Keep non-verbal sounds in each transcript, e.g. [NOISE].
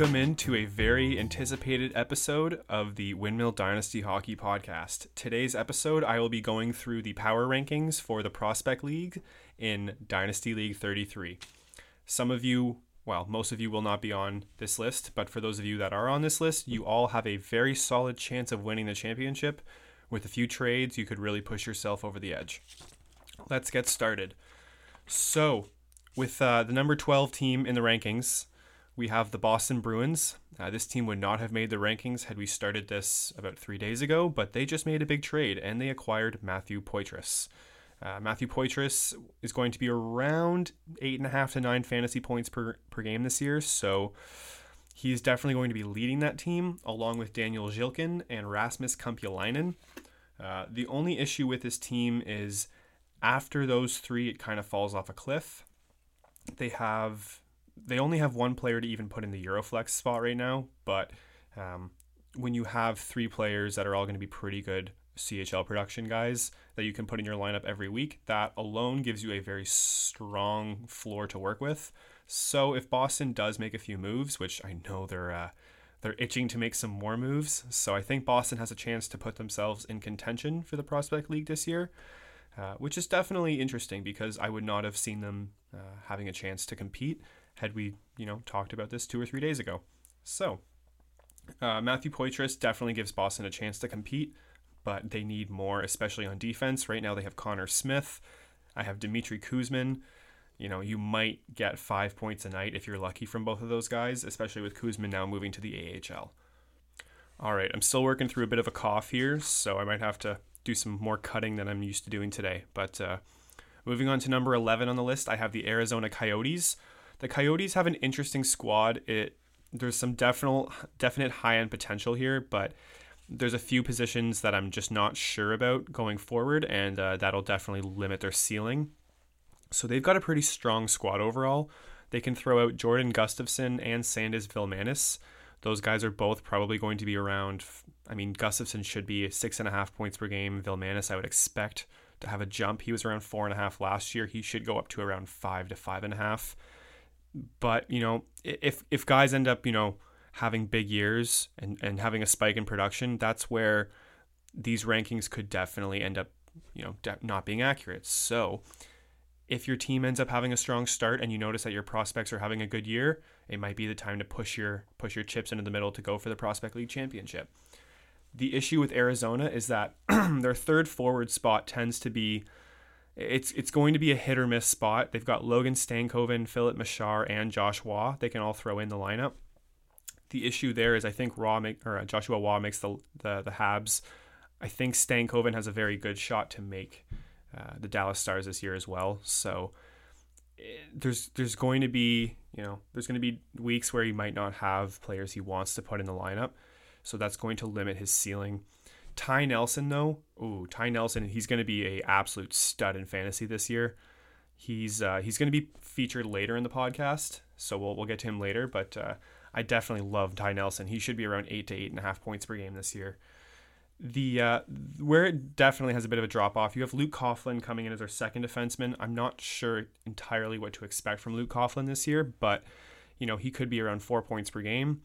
welcome into a very anticipated episode of the Windmill Dynasty Hockey Podcast. Today's episode, I will be going through the power rankings for the Prospect League in Dynasty League 33. Some of you, well, most of you will not be on this list, but for those of you that are on this list, you all have a very solid chance of winning the championship. With a few trades, you could really push yourself over the edge. Let's get started. So, with uh, the number 12 team in the rankings, we have the Boston Bruins. Uh, this team would not have made the rankings had we started this about three days ago, but they just made a big trade and they acquired Matthew Poitras. Uh, Matthew Poitras is going to be around eight and a half to nine fantasy points per, per game this year, so he's definitely going to be leading that team along with Daniel Zhilkin and Rasmus Kumpulainen. Uh, the only issue with this team is after those three, it kind of falls off a cliff. They have they only have one player to even put in the Euroflex spot right now, but um, when you have three players that are all going to be pretty good CHL production guys that you can put in your lineup every week, that alone gives you a very strong floor to work with. So if Boston does make a few moves, which I know they're uh, they're itching to make some more moves, so I think Boston has a chance to put themselves in contention for the Prospect League this year, uh, which is definitely interesting because I would not have seen them uh, having a chance to compete had we, you know, talked about this two or three days ago. So, uh, Matthew Poitras definitely gives Boston a chance to compete, but they need more, especially on defense. Right now, they have Connor Smith. I have Dmitry Kuzmin. You know, you might get five points a night if you're lucky from both of those guys, especially with Kuzmin now moving to the AHL. All right, I'm still working through a bit of a cough here, so I might have to do some more cutting than I'm used to doing today. But uh, moving on to number 11 on the list, I have the Arizona Coyotes. The Coyotes have an interesting squad. It there's some definite definite high end potential here, but there's a few positions that I'm just not sure about going forward, and uh, that'll definitely limit their ceiling. So they've got a pretty strong squad overall. They can throw out Jordan Gustafson and Sandis Vilmanis. Those guys are both probably going to be around. I mean, Gustafson should be six and a half points per game. Vilmanis, I would expect to have a jump. He was around four and a half last year. He should go up to around five to five and a half. But you know, if if guys end up you know having big years and and having a spike in production, that's where these rankings could definitely end up you know de- not being accurate. So if your team ends up having a strong start and you notice that your prospects are having a good year, it might be the time to push your push your chips into the middle to go for the prospect league championship. The issue with Arizona is that [CLEARS THROAT] their third forward spot tends to be it's it's going to be a hit or miss spot. They've got Logan Stankoven, Filip Mesar, and Josh Roy. They can all throw in the lineup. The issue there is I think Raw make or uh, Joshua Roy makes the the the Habs. I think Stankoven has a very good shot to make uh, the Dallas Stars this year as well. So eh, there's there's going to be you know there's going to be weeks where he might not have players he wants to put in the lineup, so that's going to limit his ceiling. Ty Nelson though, ooh, Ty Nelson, he's going to be a absolute stud in fantasy this year. He's uh, he's going to be featured later in the podcast, so we'll we'll get to him later. But uh, I definitely love Ty Nelson. He should be around eight to eight and a half points per game this year. The uh, where it definitely has a bit of a drop off. You have Luke Coughlin coming in as our second defenseman. I'm not sure entirely what to expect from Luke Coughlin this year, but you know he could be around four points per game.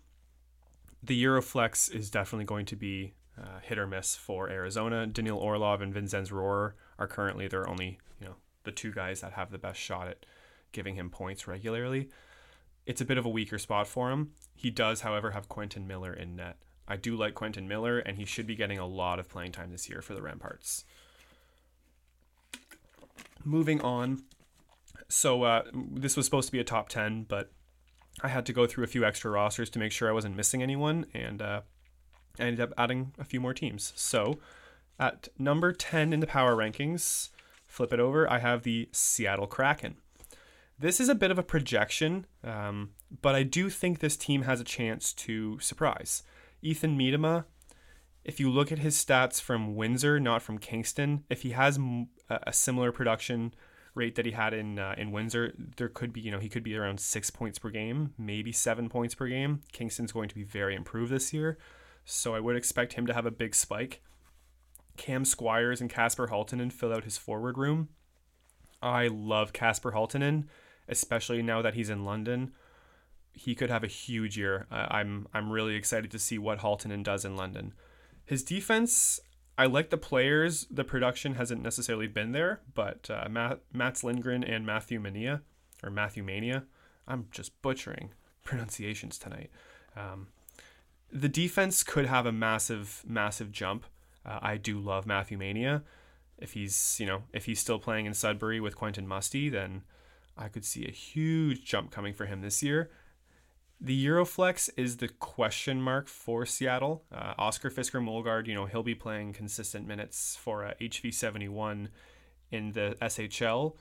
The Euroflex is definitely going to be uh, hit or miss for Arizona. Daniil Orlov and Vinzenz Rohrer are currently their only, you know, the two guys that have the best shot at giving him points regularly. It's a bit of a weaker spot for him. He does, however, have Quentin Miller in net. I do like Quentin Miller, and he should be getting a lot of playing time this year for the Remparts. Moving on. So, uh, this was supposed to be a top 10, but I had to go through a few extra rosters to make sure I wasn't missing anyone, and uh, I ended up adding a few more teams. So at number 10 in the power rankings, flip it over, I have the Seattle Kraken. This is a bit of a projection, um, but I do think this team has a chance to surprise. Ethan Miedema, if you look at his stats from Windsor, not from Kingston, if he has a similar production rate that he had in uh, in Windsor, there could be you know he could be around six points per game, maybe seven points per game. Kingston's going to be very improved this year, so I would expect him to have a big spike. Cam Squires and Kasper Halttunen fill out his forward room. I love Kasper Halttunen, especially now that he's in London. he could have a huge year. I'm I'm really excited to see what Haltonen does in London. His defense, I like the players. The production hasn't necessarily been there, but uh, Matt, Mats Lindgren and Matthew Mania or Matthew Mania. I'm just butchering [LAUGHS] pronunciations tonight. Um, the defense could have a massive, massive jump. Uh, I do love Matthew Mania. If he's, you know, if he's still playing in Sudbury with Quentin Musty, then I could see a huge jump coming for him this year. The Euroflex is the question mark for Seattle. Uh, Oscar Fisker Molgaard, you know, he'll be playing consistent minutes for uh, HV71 in the SHL.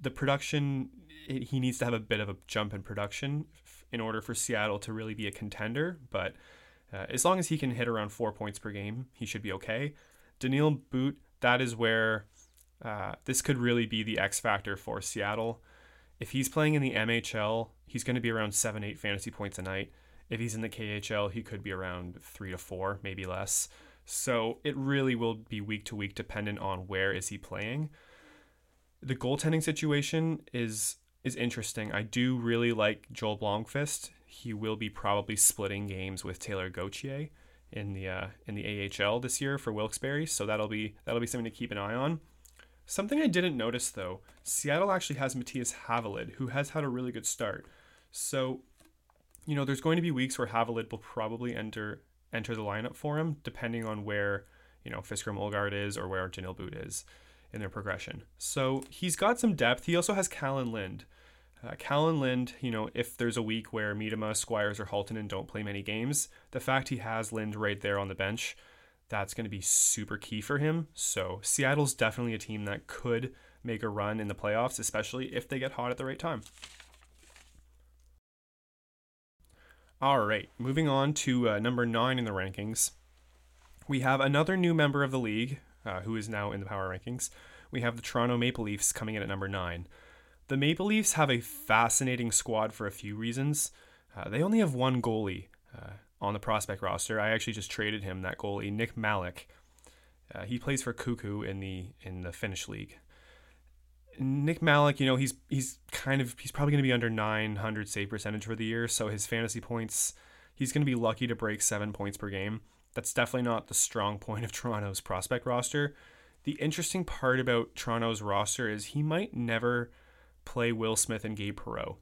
The production, it, he needs to have a bit of a jump in production in order for Seattle to really be a contender. But uh, as long as he can hit around four points per game, he should be okay. Daniil But, that is where uh, this could really be the X factor for Seattle. If he's playing in the MHL, he's going to be around seven, eight fantasy points a night. If he's in the KHL, he could be around three to four, maybe less. So it really will be week to week dependent on where is he playing. The goaltending situation is is interesting. I do really like Joel Blomqvist. He will be probably splitting games with Taylor Gauthier in the uh, in the AHL this year for Wilkes-Barre, so that'll be that'll be something to keep an eye on. Something I didn't notice though, Seattle actually has Matthias Havelid, who has had a really good start. So, you know, there's going to be weeks where Havelid will probably enter enter the lineup for him, depending on where you know Fisker Molgaard is or where Daniil But is in their progression. So he's got some depth. He also has Callan Lind. Uh, Lind, you know, if there's a week where Miedema, Squires, or Halttunen don't play many games, the fact he has Lind right there on the bench that's going to be super key for him. So Seattle's definitely a team that could make a run in the playoffs, especially if they get hot at the right time. All right, moving on to uh, number nine in the rankings. We have another new member of the league uh, who is now in the power rankings. We have the Toronto Maple Leafs coming in at number nine. The Maple Leafs have a fascinating squad for a few reasons. Uh, they only have one goalie, uh, on the prospect roster. I actually just traded him that goalie, Nick Malik. Uh, he plays for KooKoo in the in the Finnish league. Nick Malik, you know, he's he's kind of he's probably going to be under 900 save percentage for the year, so his fantasy points, he's going to be lucky to break 7 points per game. That's definitely not the strong [LAUGHS] point of Toronto's prospect roster. The interesting part about Toronto's roster is he might never play Will Smith and Gabe Perreault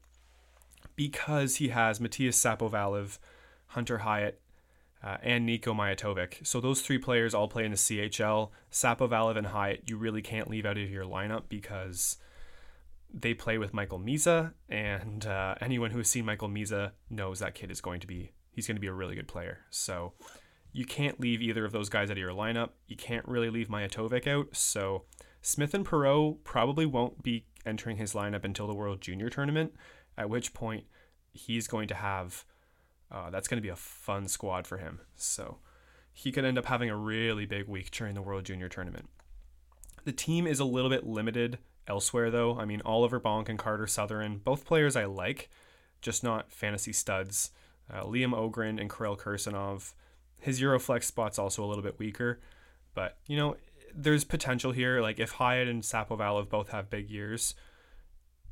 because he has Matthias Sapovaliv, Hunter Haight, uh, and Nico Myatovic. So those three players all play in the CHL. Sapovaliv and Hyatt, you really can't leave out of your lineup because they play with Michael Misa, and uh, anyone who has seen Michael Misa knows that kid is going to be he's going to be a really good player. So you can't leave either of those guys out of your lineup. You can't really leave Mijatovic out. So Smith and Perreault probably won't be entering his lineup until the World Junior Tournament, at which point he's going to have uh, that's going to be a fun squad for him. So he could end up having a really big week during the World Junior Tournament. The team is a little bit limited elsewhere, though. I mean, Oliver Bonk and Carter Sotheran, both players I like, just not fantasy studs. Uh, Liam Ogren and Kirill Kirsanov. His Euroflex spot's also a little bit weaker, but you know, there's potential here. Like if Hyatt and Sapovalov both have big years,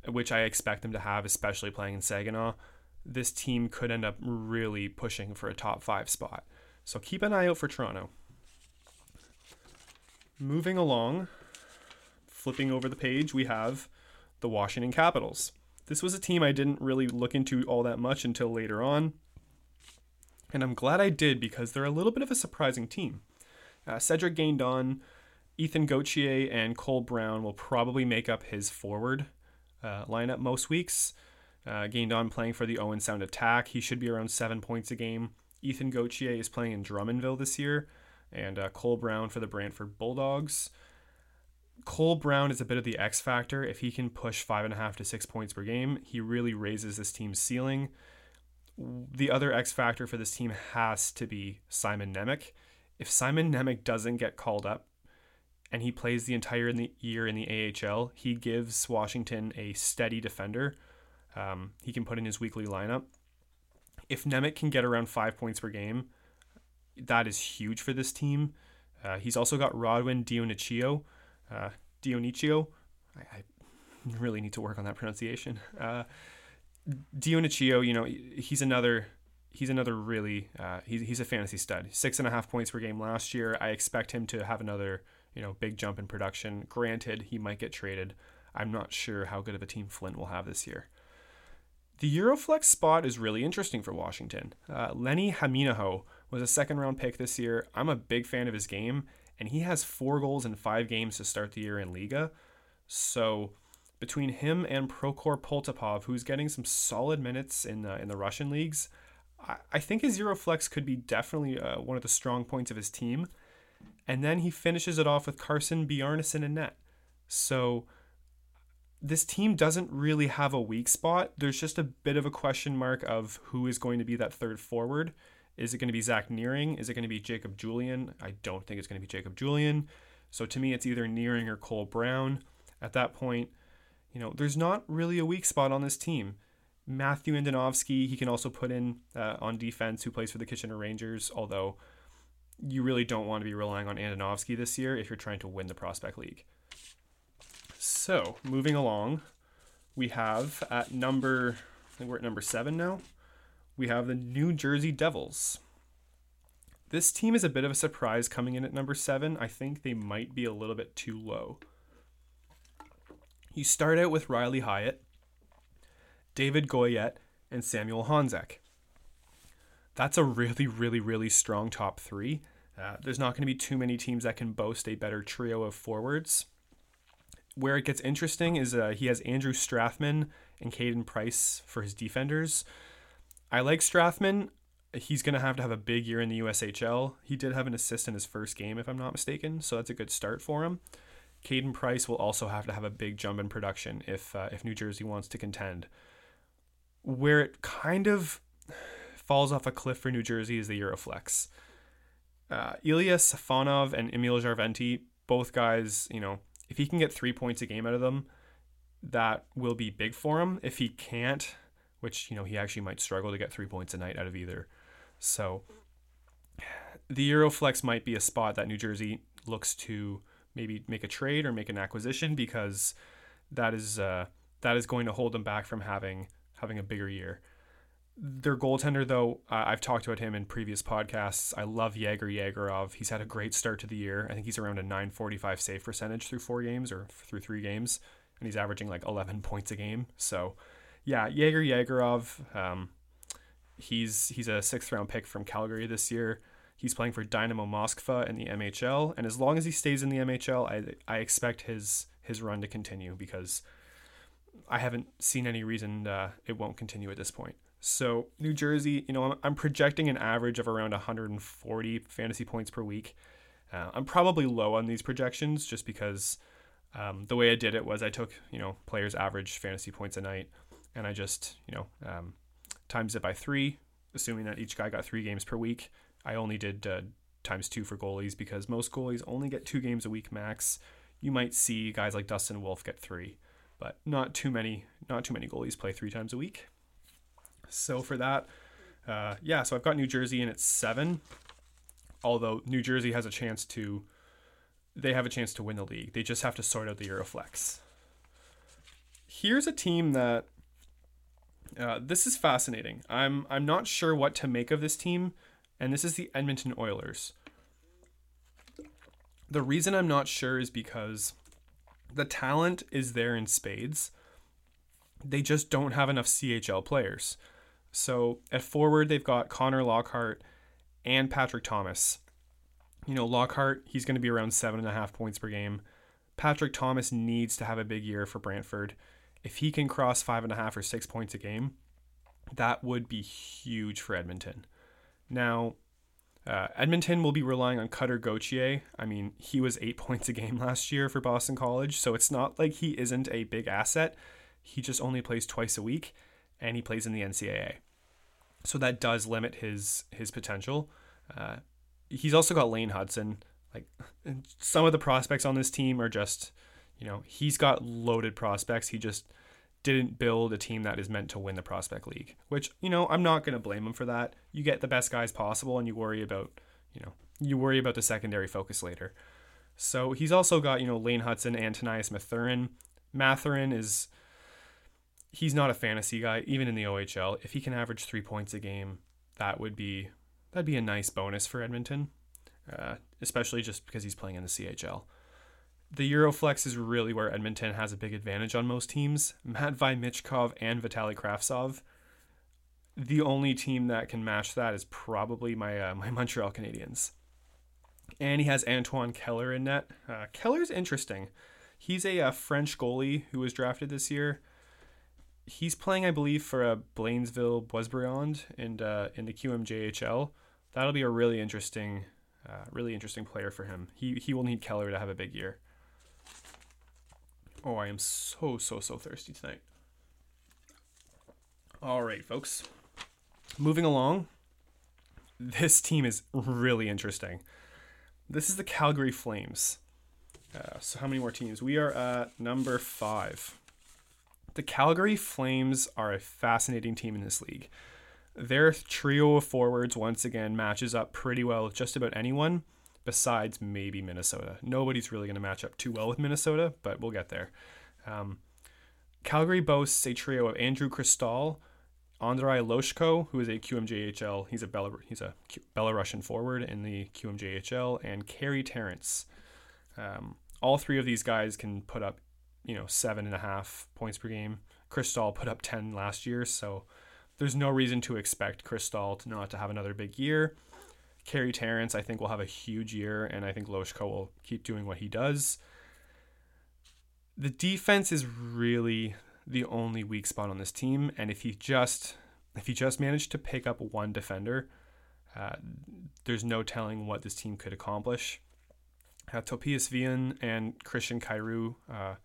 which I expect them to have, especially playing in Saginaw, this team could end up really pushing for a top five spot. So keep an eye out for Toronto. Moving along, flipping over the page, we have the Washington Capitals. This was a team I didn't really look into all that much until later on. And I'm glad I did because they're a little bit of a surprising team. Uh, Cedric Guindon, Ethan Gauthier, and Cole Brown will probably make up his forward uh, lineup most weeks. Uh, on playing for the Owen Sound Attack. He should be around seven points a game. Ethan Gauthier is playing in Drummondville this year, and uh, Cole Brown for the Brantford Bulldogs. Cole Brown is a bit of the X factor. If he can push five and a half to six points per game, he really raises this team's ceiling. The other X factor for this team has to be Simon Nemec. If Simon Nemec doesn't get called up and he plays the entire year in the AHL, he gives Washington a steady defender um, he can put in his weekly lineup. If Nemec can get around five points per game, that is huge for this team. Uh, he's also got Rodwin Dionicio. Uh. I, I, really need to work on that pronunciation. Uh, you know, he's another he's another really uh, he's he's a fantasy stud. Six and a half points per game last year. I expect him to have another you know big jump in production. Granted, he might get traded. I'm not sure how good of a team Flint will have this year. The Euroflex spot is really interesting for Washington. Uh, Lenni Hämeenaho was a second round pick this year. I'm a big fan of his game, and he has four goals in five games to start the year in Liiga. So between him and Prokhor Poltapov, who's getting some solid minutes in uh, in the Russian leagues, I, I think his Euroflex could be definitely uh, one of the strong points of his team. And then he finishes it off with Carson Bjarnason in net. So this team doesn't really have a weak spot. There's just a bit of a question mark of who is going to be that third forward. Is it going to be Zach Nearing? Is it going to be Jacob Julian? I don't think it's going to be Jacob Julian. So to me, it's either Nearing or Cole Brown. At that point, you know, there's not really a weak spot on this team. Matthew Andonovski, he can also put in uh, on defense, who plays for the Kitchener Rangers, although you really don't want to be relying on Andonovski this year if you're trying to win the Prospect League. So, moving along, we have at number, I think we're at number seven now, we have the New Jersey Devils. This team is a bit of a surprise coming in at number seven. I think they might be a little bit too low. You start out with Riley Heidt, David Goyette, and Samuel Honzek. That's a really, really, really strong top three. Uh, there's not going to be too many teams that can boast a better trio of forwards where it gets interesting is uh, he has Andrew Strathman and Caden Price for his defenders. I like Strathman. He's going to have to have a big year in the USHL. He did have an assist in his first game, if I'm not mistaken, so that's a good start for him. Caden Price will also have to have a big jump in production if uh, if New Jersey wants to contend. Where it kind of falls off a cliff for New Jersey is the Euroflex. Uh, Ilya and Emil Jarventi, both guys, you know, if he can get three points a game out of them, that will be big for him. If he can't, which you know he actually might struggle to get three points a night out of either. So the Euroflex might be a spot that New Jersey looks to maybe make a trade or make an acquisition because that is uh, that is going to hold them back from having having a bigger year. Their goaltender, though, uh, I've talked about him in previous podcasts. I love Yegor Yegorov. He's had a great start to the year. I think he's around a 945 save percentage through four games or through three games, and he's averaging like 11 points a game. So, yeah, Yegor Yegorov. Um, he's he's a sixth round pick from Calgary this year. He's playing for Dynamo Moskva in the MHL, and as long as he stays in the MHL, I I expect his his run to continue because I haven't seen any reason uh, it won't continue at this point. So New Jersey, you know, I'm, I'm projecting an average of around 140 fantasy points per week. Uh, I'm probably low on these projections just because um, the way I did it was I took you know players' average fantasy points a night, and I just you know um, times it by three, assuming that each guy got three games per week. I only did uh, times two for goalies because most goalies only get two games a week max. You might see guys like Dustin Wolf get three, but not too many. Not too many goalies play three times a week. So for that, uh, yeah, so I've got New Jersey in at seven. Although New Jersey has a chance to, they have a chance to win the league. They just have to sort out the Euroflex. Here's a team that uh, this is fascinating. I'm I'm not sure what to make of this team, and this is the Edmonton Oilers. The reason I'm not sure is because the talent is there in spades. They just don't have enough CHL players. So at forward, they've got Connor Lockhart and Patrick Thomas. You know, Lockhart, he's going to be around seven and a half points per game. Patrick Thomas needs to have a big year for Brantford. If he can cross five and a half or six points a game, that would be huge for Edmonton. Now, uh, Edmonton will be relying on Cutter Gauthier. I mean, he was eight [LAUGHS] points a game last year for Boston College, so it's not like he isn't a big asset. He just only plays twice a week and he plays in the NCAA. So that does limit his his potential. Uh, he's also got Lane Hudson. Like some of the prospects on this team are just, you know, he's got loaded prospects. He just didn't build a team that is meant to win the prospect league. Which you know, I'm not going to blame him for that. You get the best guys possible, and you worry about, you know, you worry about the secondary focus later. So he's also got you know Lane Hudson and Mathurin. Mathurin is he's not a fantasy guy, even in the OHL. If he can average three points a game, that would be that'd be a nice bonus for Edmonton, uh, especially just because he's playing in the CHL. The Euroflex is really where Edmonton has a big advantage on most teams. Matvei Michkov and Vitali Kravtsov. The only team that can match that is probably my uh, [LAUGHS] my Montreal Canadiens. And he has Antoine Keller in net. Uh, Keller's interesting. He's a, a uh, French goalie who was drafted this year he's playing, I believe, for a uh, Blainville Boisbriand in uh, in the QMJHL. That'll be a really interesting, uh, really interesting player for him. He he will need Keller to have a big year. Oh, I am so so so thirsty tonight. All right, folks. Moving along. This team is really interesting. This is the Calgary Flames. Uh, so how many more teams? We are at number five. The Calgary Flames are a fascinating team in this league. Their trio of forwards, once again, matches up pretty well with just about anyone besides maybe Minnesota. Nobody's really going to match up too well with Minnesota, but we'll get there. Um, Calgary boasts a trio of Andrew Cristall, Andrei Loshko, who is a QMJHL, he's a Belar- he's a Belarusian forward in the QMJHL, and Carey Terrence. Um, all three of these guys can put up you know, seven and a half points per game. Cristall put up 10 last year, so there's no reason to expect Cristall to not to have another big year. Carey Terrence, I think, will have a huge year, and I think Loshko will keep doing what he does. The defense is really the only weak spot on this team, and if he just if he just managed to pick up one defender, uh, there's no telling what this team could accomplish. Uh, Topias Vian and Christian Kyrou uh,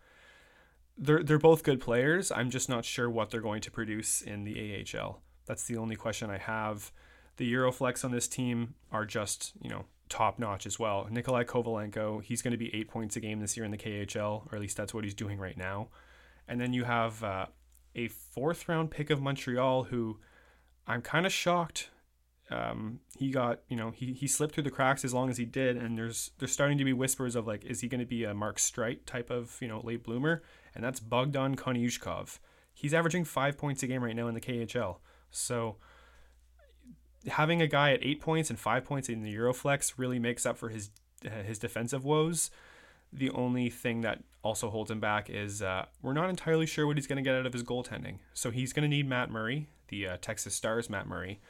they're they're both good players. I'm just not sure what they're going to produce in the AHL. That's the only question I have. The Euroflex on this team are just you know top notch as well. Nikolai Kovalenko, he's going to be eight points a game this year in the KHL, or at least that's what he's doing right now. And then you have uh, a fourth round pick of Montreal, who I'm kind of shocked. Um, he got you know he, he slipped through the cracks as long as he did, and there's there's starting to be whispers of like is he going to be a Mark Streit type of you know late bloomer? and that's Bogdan Konyushkov. He's averaging five points a game right now in the KHL. So having a guy at eight points and five points in the Euroflex really makes up for his his defensive woes. The only thing that also holds him back is uh, we're not entirely sure what he's going to get out of his goaltending. So he's going to need Matt Murray, the uh, Texas Stars Matt Murray,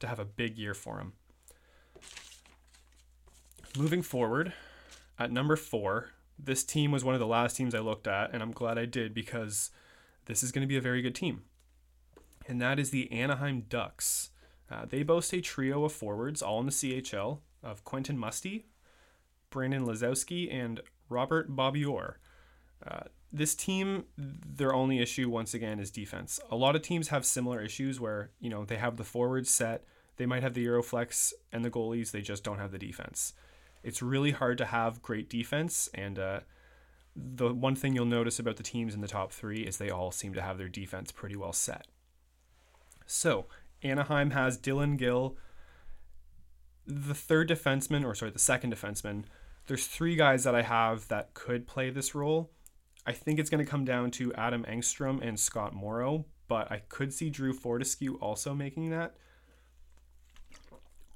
to have a big year for him. Moving forward, at number four, this team was one of the last teams I looked at, and I'm glad I did because this is going to be a very good team. And that is the Anaheim Ducks. Uh, they boast a trio of forwards, all in the CHL, of Quentin Musty, Brandon Lazowski, and Robert Bobbiour. Uh, this team, their only issue, once again, is defense. A lot of teams have similar issues where, you know, they have the forwards set, they might have the Euroflex and the goalies, they just don't have the defense it's really hard to have great defense. And uh, the one thing you'll notice about the teams in the top three is they all seem to have their defense pretty well set. So Anaheim has Dylan Gill, the third defenseman, or sorry, the second defenseman. There's three guys that I have that could play this role. I think it's going to come down to Adam Engstrom and Scott Morrow, but I could see Drew Fortescue also making that.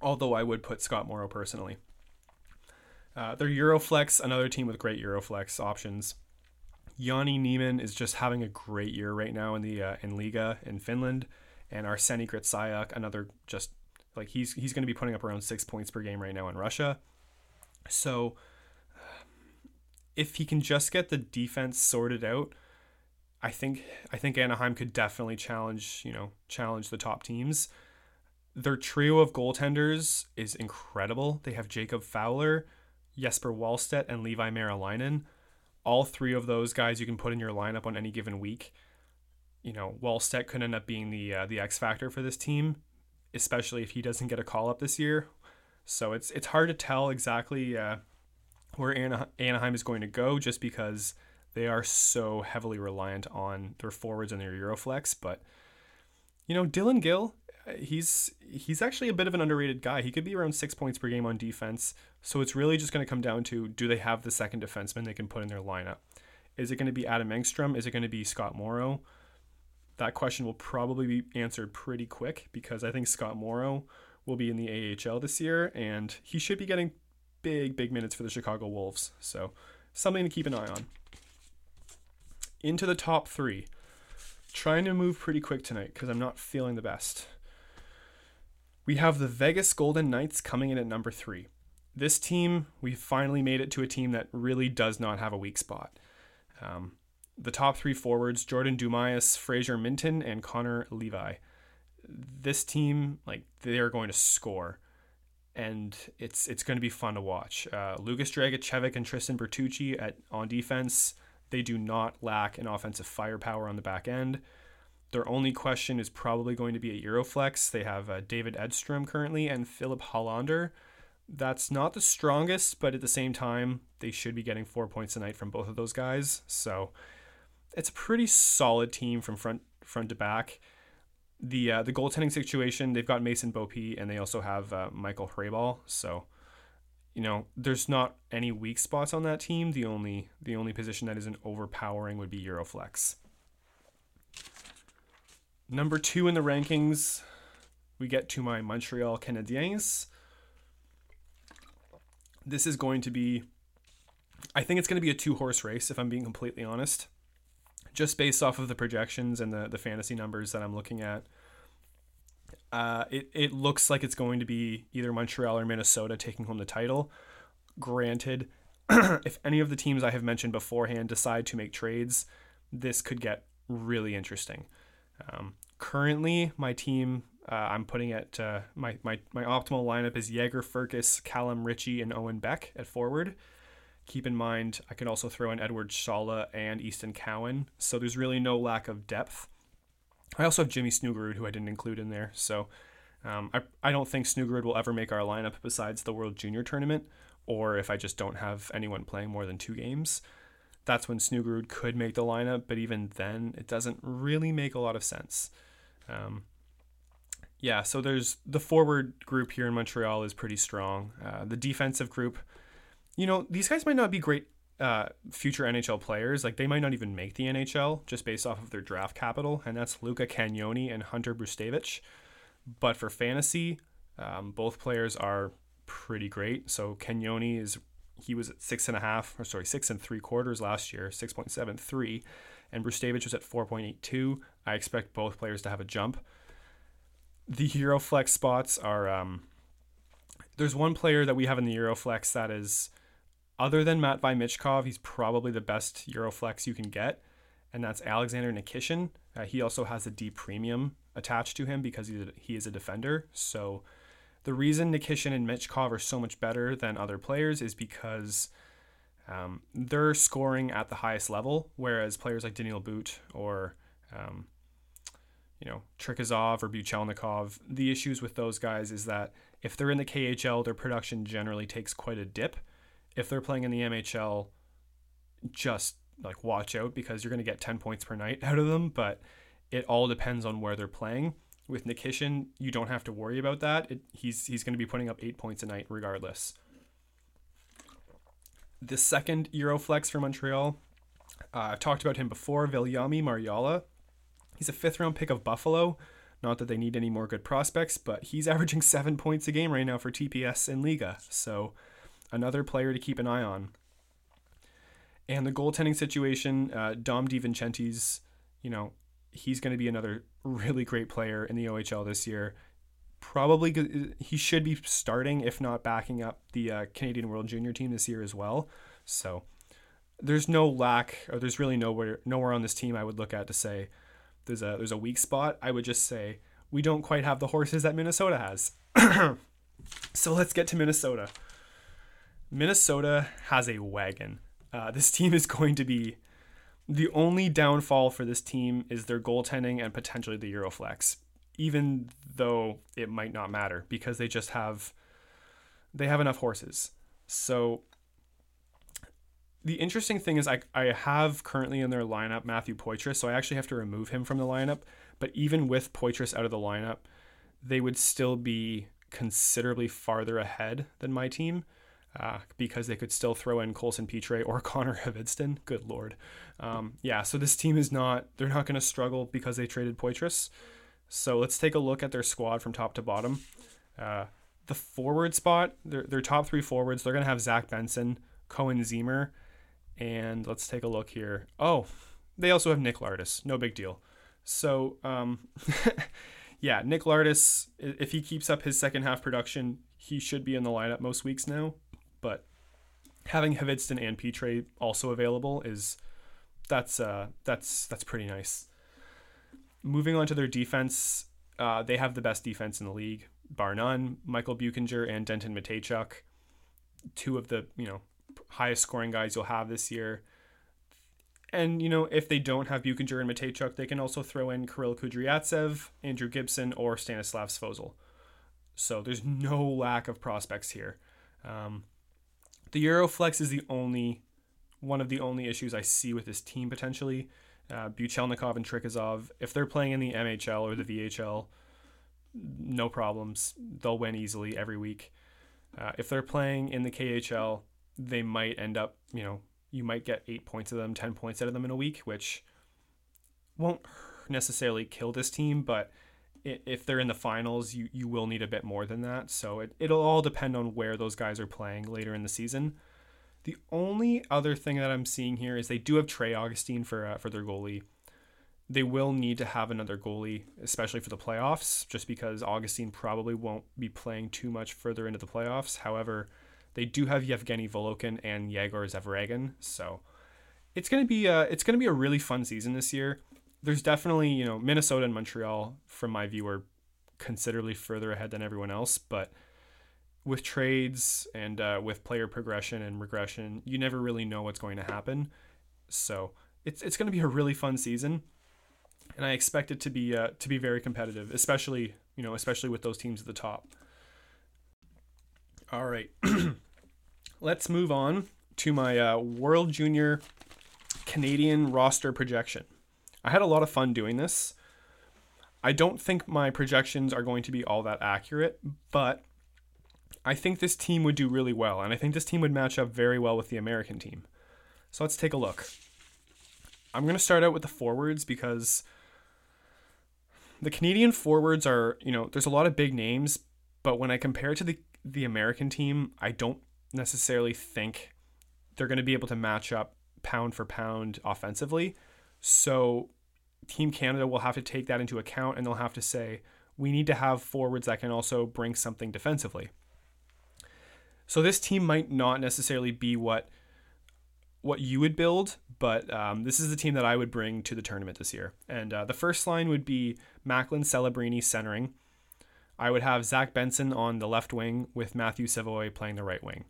Although I would put Scott Morrow personally. Uh, they're Euroflex, another team with great Euroflex options. Joni Niemann is just having a great year right now in the uh, in Liiga in Finland, and Arseni Gritsyuk, another just like he's he's going to be putting up around six points per game right now in Russia. So, if he can just get the defense sorted out, I think I think Anaheim could definitely challenge you know challenge the top teams. Their trio of goaltenders is incredible. They have Jacob Fowler, Jesper Wallstedt, and Levi Merilainen. All three of those guys you can put in your lineup on any given week. You know, Wallstedt could end up being the uh, the X factor for this team, especially if he doesn't get a call up this year. So it's it's hard to tell exactly uh, where Anaheim is going to go, just because they are so heavily reliant on their forwards and their Euroflex. But you know, Dylan Gill, uh, he's he's actually a bit of an underrated guy. He could be around six points per game on defense. So it's really just going to come down to do they have the second defenseman they can put in their lineup? Is it going to be Adam Engstrom? Is it going to be Scott Morrow? that question will probably be answered pretty quick because I think Scott Morrow will be in the AHL this year and he should be getting big, big minutes for the Chicago Wolves. So something to keep an eye on. Into the top three. Trying to move pretty quick tonight because I'm not feeling the best. We have the Vegas Golden Knights coming in at number three. This team, we finally made it to a team that really does not have a weak spot. Um, the top three forwards Jordan Dumais, Fraser Minten, and Connor Levi. This team, like, they are going to score and it's it's going to be fun to watch. Uh, Lukas Dragicevic and Tristan Bertucci at on defense, they do not lack an offensive firepower on the back end. Their only question is probably going to be at Euroflex. They have uh, David Edstrom currently and Philip Hallander. That's not the strongest, but at the same time, they should be getting four points a night from both of those guys. So it's a pretty solid team from front front to back the uh, the goaltending situation, they've got Mason Beaupre and they also have uh, Michael Hrabal. So, you know, there's not any weak spots on that team. The only the only position that isn't overpowering would be Euroflex. Number two in the rankings, we get to my Montreal Canadiens. This is going to be, I think it's going to be a two horse race, if I'm being completely honest just based off of the projections and the, the fantasy numbers that I'm looking at, uh, it, it looks like it's going to be either Montreal or Minnesota taking home the title. Granted, [CLEARS THROAT] if any of the teams I have mentioned beforehand decide to make trades, this could get really interesting. Um, currently, my team, uh, I'm putting it, uh, my, my, my optimal lineup is Jagger Firkus, Callum Ritchie, and Owen Beck at forward. Keep in mind, I can also throw in Edward Sala and Easton Cowan, so there's really no lack of depth. I also have Jimmy Snuggerud, who I didn't include in there, so um, I, I don't think Snuggerud will ever make our lineup besides the World Junior Tournament, or if I just don't have anyone playing more than two games. That's when Snuggerud could make the lineup, but even then, it doesn't really make a lot of sense. Um, yeah, so there's the forward group here in Montreal is pretty strong. Uh, the defensive group you know, these guys might not be great uh, future NHL players. Like they might not even make the NHL just based off of their draft capital, and that's Luca Cagnoni and Hunter Brzustewicz. But for fantasy, um, both players are pretty great. So Cagnoni is he was at six and a half, or sorry, six and three quarters last year, six point seven three, and Brzustewicz was at four point eight two. I expect both players to have a jump. The Euroflex spots are um, there's one player that we have in the Euroflex that is other than Matvei Michkov, he's probably the best Euroflex you can get, and that's Alexander Nikishin. Uh, he also has a D premium attached to him because he's a, he is a defender. So the reason Nikishin and Michkov are so much better than other players is because um, they're scoring at the highest level, whereas players like Daniil But or um, you know Trikozov or Buchelnikov, the issues with those guys is that if they're in the KHL, their production generally takes quite a dip if they're playing in the MHL, just like watch out because you're going to get 10 points per night [LAUGHS] out of them, but it all depends on where they're playing. With Nikishin, you don't have to worry about that. It, he's he's going to be putting up 8 points a night regardless. The second Euroflex for Montreal, uh, I've talked about him before, Viljami Marjala. He's a fifth round pick of Buffalo. Not that they need any more good prospects, but he's [LAUGHS] averaging seven points a game right now for TPS and Liiga. So another player to keep an eye on. And the goaltending situation, uh, Dom DiVincentiis, you know, he's going to be another really great player in the OHL this year. Probably he should be starting, if not backing up the uh, Canadian World Junior team this year as well. So there's no lack, or there's really nowhere nowhere on this team I would look at to say there's a there's a weak spot. I would just say we don't quite have the horses that Minnesota has. [CLEARS THROAT] so let's get to Minnesota. Minnesota has a wagon. Uh, this team is going to be the only downfall for this team is their goaltending and potentially the Euroflex, even though it might not matter because they just have they have enough horses. So the interesting thing is I, I have currently in their lineup Matthew Poitras, so I actually have to remove him from the lineup. But even with Poitras out of the lineup, they would still be considerably farther ahead than my team. Uh, because they could still throw in Coulson Pitre or [LAUGHS] Connor Hvidston. Good lord. Um, yeah, so this team is not, they're not going to struggle because they traded Poitras. So let's take a look at their squad from top to bottom. Uh, the forward spot, their, their top three forwards, they're going to have Zach Benson, Koehn Ziemmer, and let's take a look here. Oh, they also have Nick Lardis. No big deal. So, um, [LAUGHS] yeah, Nick Lardis, if he keeps up his second half production, he should be in the lineup most weeks now. Having Hvidston and Pitre also available is that's uh, that's that's pretty nice. Moving on to their defense, uh, they have the best defense in the league, bar none. Michael Buchinger and Denton Mateychuk, two of the you know highest scoring guys you'll have this year. And you know if they don't have Buchinger and Mateychuk, they can also throw in Kirill Kudryavtsev, Andrew Gibson, or Stanislav Svozil. So there's no lack of prospects here. Um, the Euroflex is the only one of the only issues I see with this team potentially. Uh, Buchelnikov and Trikozov, if they're playing in the MHL or the VHL, no problems. They'll win easily every week. Uh, if they're playing in the KHL, they might end up, you know, you might get eight points of them, 10 points out of them in a week, which won't necessarily kill this team, but if they're in the finals, you, you will need a bit more than that. So it, it'll all depend on where those guys are playing later in the season. The only other thing that I'm seeing here is they do have Trey Augustine for uh, for their goalie. They will need to have another goalie, especially for the playoffs, just because Augustine probably won't be playing too much further into the playoffs. However, they do have Yevgeny Volokhin and Yegor Zavaragin, so it's gonna be a, it's gonna be a really fun season this year. There's definitely you know Minnesota and Montreal, from my view, are considerably further ahead than everyone else, but with trades and uh, with player progression and regression, you never really know what's going to happen. So it's it's going to be a really fun season, and I expect it to be uh, to be very competitive, especially you know especially with those teams at the top. All right, [CLEARS THROAT] let's move on to my uh, World Junior Canadian roster projection. I had a lot of fun doing this. I don't think my projections are going to be all that accurate, but I think this team would do really well, and I think this team would match up very well with the American team. So let's take a look. I'm going to start out with the forwards because the Canadian forwards are, you know, there's a lot of big names, but when I compare it to the the American team, I don't necessarily think they're going to be able to match up pound for pound offensively. So Team Canada will have to take that into account and they'll have to say, we need to have forwards that can also bring something defensively. So this team might not necessarily be what what you would build, but um, this is the team that I would bring to the tournament this year. And uh, the first line would be Macklin Celebrini centering. I would have Zach Benson on the left wing with Matthew Savoie playing the right wing.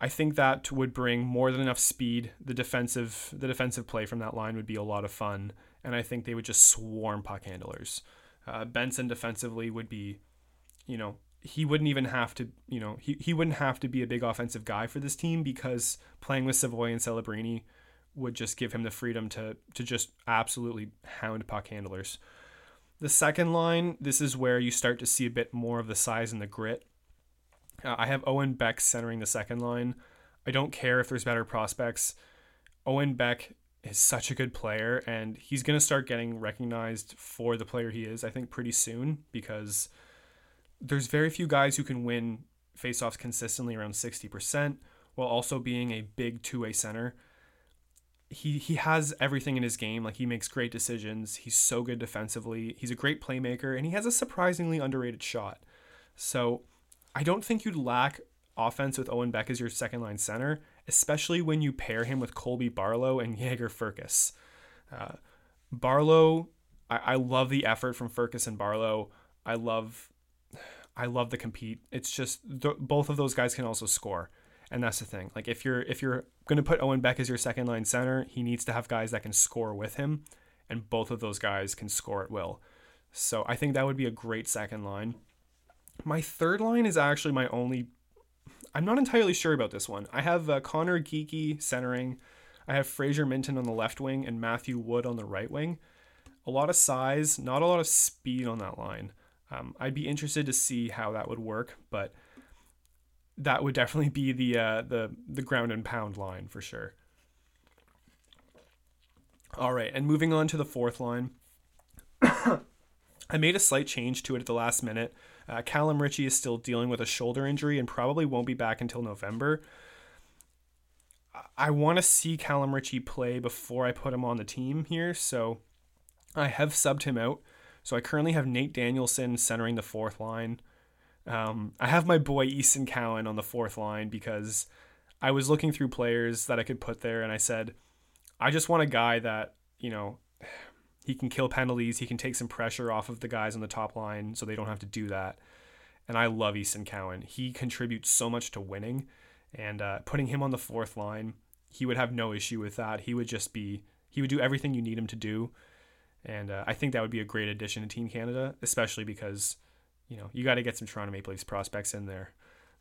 I think that would bring more than enough speed. The defensive the defensive play from that line would be a lot of fun, and I think they would just swarm puck handlers. Uh, Benson defensively would be, you know, he wouldn't even have to, you know, he, he wouldn't have to be a big offensive guy for this team because playing with Savoie and Celebrini would just give him the freedom to to just absolutely hound puck handlers. The second line, this is where you start to see a bit more of the size and the grit. Uh, I have Owen Beck centering the second line. I don't care if there's better prospects. Owen Beck is such a good player, and he's going to start getting recognized for the player he is, I think, pretty soon because there's very few guys who can win faceoffs consistently around 60% while also being a big two-way center. He he has everything in his game. Like he makes great decisions. He's so good defensively. He's a great playmaker and he has a surprisingly underrated shot. So, I don't think you'd lack offense with Owen Beck as your second line center, especially when you pair him with Colby Barlow and [LAUGHS] Jagger Firkus. Uh, Barlow, I, I love the effort from Firkus and Barlow. I love I love the compete. It's just th- both of those guys can also score, and that's the thing. Like if you're if you're to put Owen Beck as your second line center, he needs to have guys that can score with him, and both of those guys can score at will. So I think that would be a great second line. My third line is actually my only. I'm not entirely sure about this one. I have uh, Conor Geekie centering. I have Fraser Minten on the left wing and Matthew Wood on the right wing. A lot of size, not a lot of speed on that line. Um, I'd be interested to see how that would work, but that would definitely be the uh, the the ground and pound line for sure. All right, and moving on to the fourth line. [COUGHS] I made a slight change to it at the last minute. Uh, Callum Ritchie is still dealing with a shoulder injury and probably won't be back until November. I want to see Callum Ritchie play before I put him on the team here, so I have subbed him out. So I currently have Nate Danielson centering the fourth line. Um, I have my boy Easton Cowan on the fourth line because I was looking through players that I could put there, and I said, I just want a guy that you know he can kill penalties, he can take some pressure off of the guys on the top line, so they don't have to do that. And I love Easton Cowan. He contributes so much to winning, and uh, putting him on the fourth line, he would have no issue with that. He would just be he would do everything you need him to do, and uh, I think that would be a great addition to Team Canada, especially because you know, you got to get some Toronto Maple Leafs prospects in there.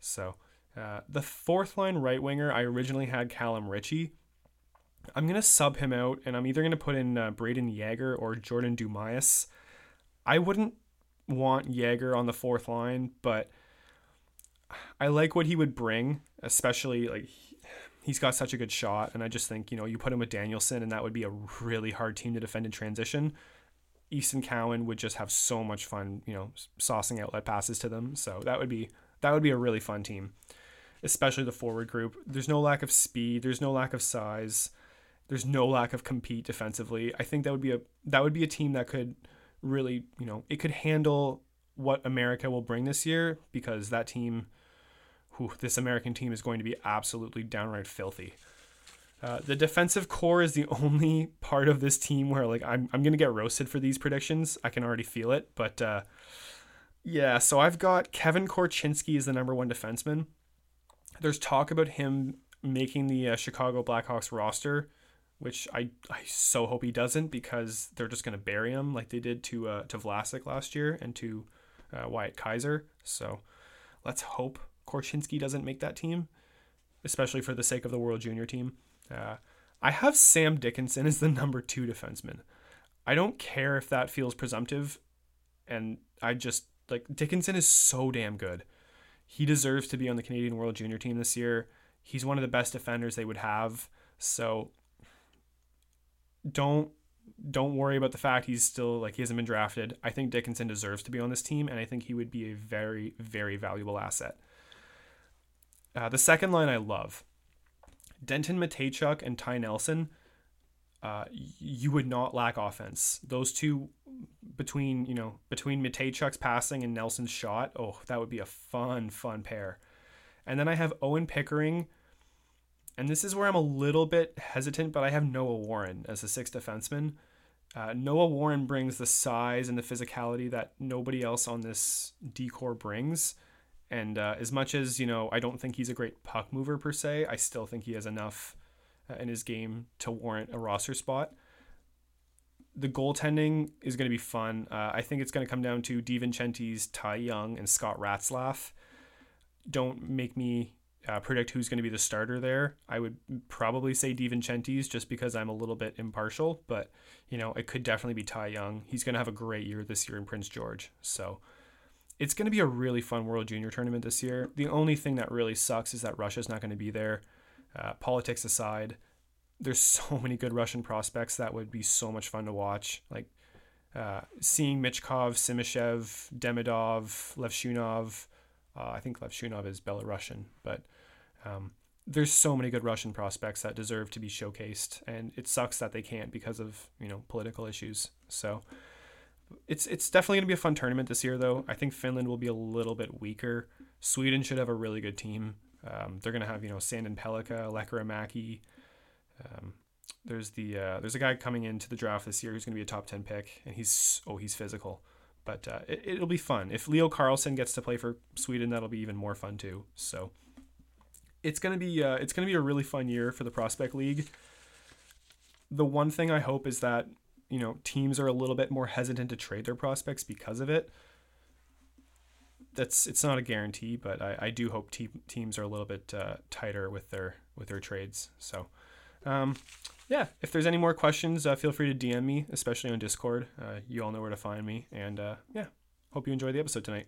So uh, the fourth line right winger, I originally had Callum Ritchie. I'm gonna sub him out, and I'm either gonna put in uh, Brayden Yager or Jordan Dumais. I wouldn't want Yager on the fourth line, but I like what he would bring, especially like he's got such a good shot, and I just think you know you put him with Danielson, and that would be a really hard team to defend in transition. Easton Cowan would just have so much fun, you know, saucing outlet passes to them. So that would be that would be a really fun team, especially the forward group. There's no lack of speed. There's no lack of size. There's no lack of compete defensively. I think that would be a that would be a team that could really, you know, it could handle what America will bring this year because that team, who this American team is going to be absolutely downright filthy. Uh, the defensive core is the [LAUGHS] only part of this team where like I'm I'm gonna get roasted for these predictions. I can already feel it, but uh, yeah. So I've got Kevin Korchinski as the number one defenseman. There's talk about him making the uh, Chicago Blackhawks roster, which I I so hope he doesn't because they're just gonna bury him like they did to uh, to Vlasic last year and to uh, Wyatt Kaiser. So let's hope Korchinski doesn't make that team, especially for the sake of the World Junior team. Uh, I have Sam Dickinson as the number two defenseman. I don't care if that feels presumptive, and I just like Dickinson is so damn good. He deserves to be on the Canadian World Junior team this year. He's one of the best defenders they would have. So don't don't worry about the fact he's still like he hasn't been drafted. I think Dickinson deserves to be on this team, and I think he would be a very very valuable asset. Uh, the second line I love. Denton Mateychuk and Ty Nelson, uh, you would not lack offense. Those two between you know between Mateychuk's passing and Nelson's shot, oh, that would be a fun fun pair. And then I have Owen Pickering, and this is where I'm a little bit hesitant, but I have Noah Warren as a sixth defenseman. Uh, Noah Warren brings the size and the physicality that nobody else on this D core brings. And uh, as much as you know, I don't think he's a great puck mover per se. I still think he has enough uh, in his game to warrant a roster spot. The goaltending is going to be fun. Uh, I think it's going to come down to DiVincentiis Ty Young and Scott Ratzlaff. Don't make me uh, predict who's going to be the starter there. I would probably say DiVincentiis just because I'm a little bit impartial, but you know it could definitely be Ty Young. He's going to have a great year this year in Prince George. So it's going to be a really fun World Junior tournament this year. The only thing that really sucks is that Russia's not going to be there. Uh, politics aside, there's [LAUGHS] so many good Russian prospects that would be so much fun to watch. Like uh, seeing Michkov, Simashev, Demidov, Levshunov. Uh, I think Levshunov is Belarusian, but um, there's so many good Russian prospects that deserve to be showcased, and it sucks that they can't because of you know political issues. So it's it's definitely going to be a fun tournament this year, though. I think Finland will be a little bit weaker. Sweden should have a really good team. Um, they're going to have you know Sandin Pellikka, Lekkerimäki. Um, there's the uh, there's a guy coming into the draft this year who's going to be a top ten pick, and he's oh he's physical, but uh, it, it'll be fun. If Leo Carlsson gets to play for Sweden, that'll be even more fun too. So it's gonna be uh, it's gonna be a really fun year for the prospect league. The one thing I hope is that you know teams are a little bit more hesitant to trade their prospects because of it. That's it's not a guarantee, but I, I do hope te- teams are a little bit uh, tighter with their with their trades. So, um, yeah, if there's any more questions, uh, feel free to DM me, especially on Discord. Uh, you all know where to find me, and uh, yeah, hope you enjoy the episode tonight.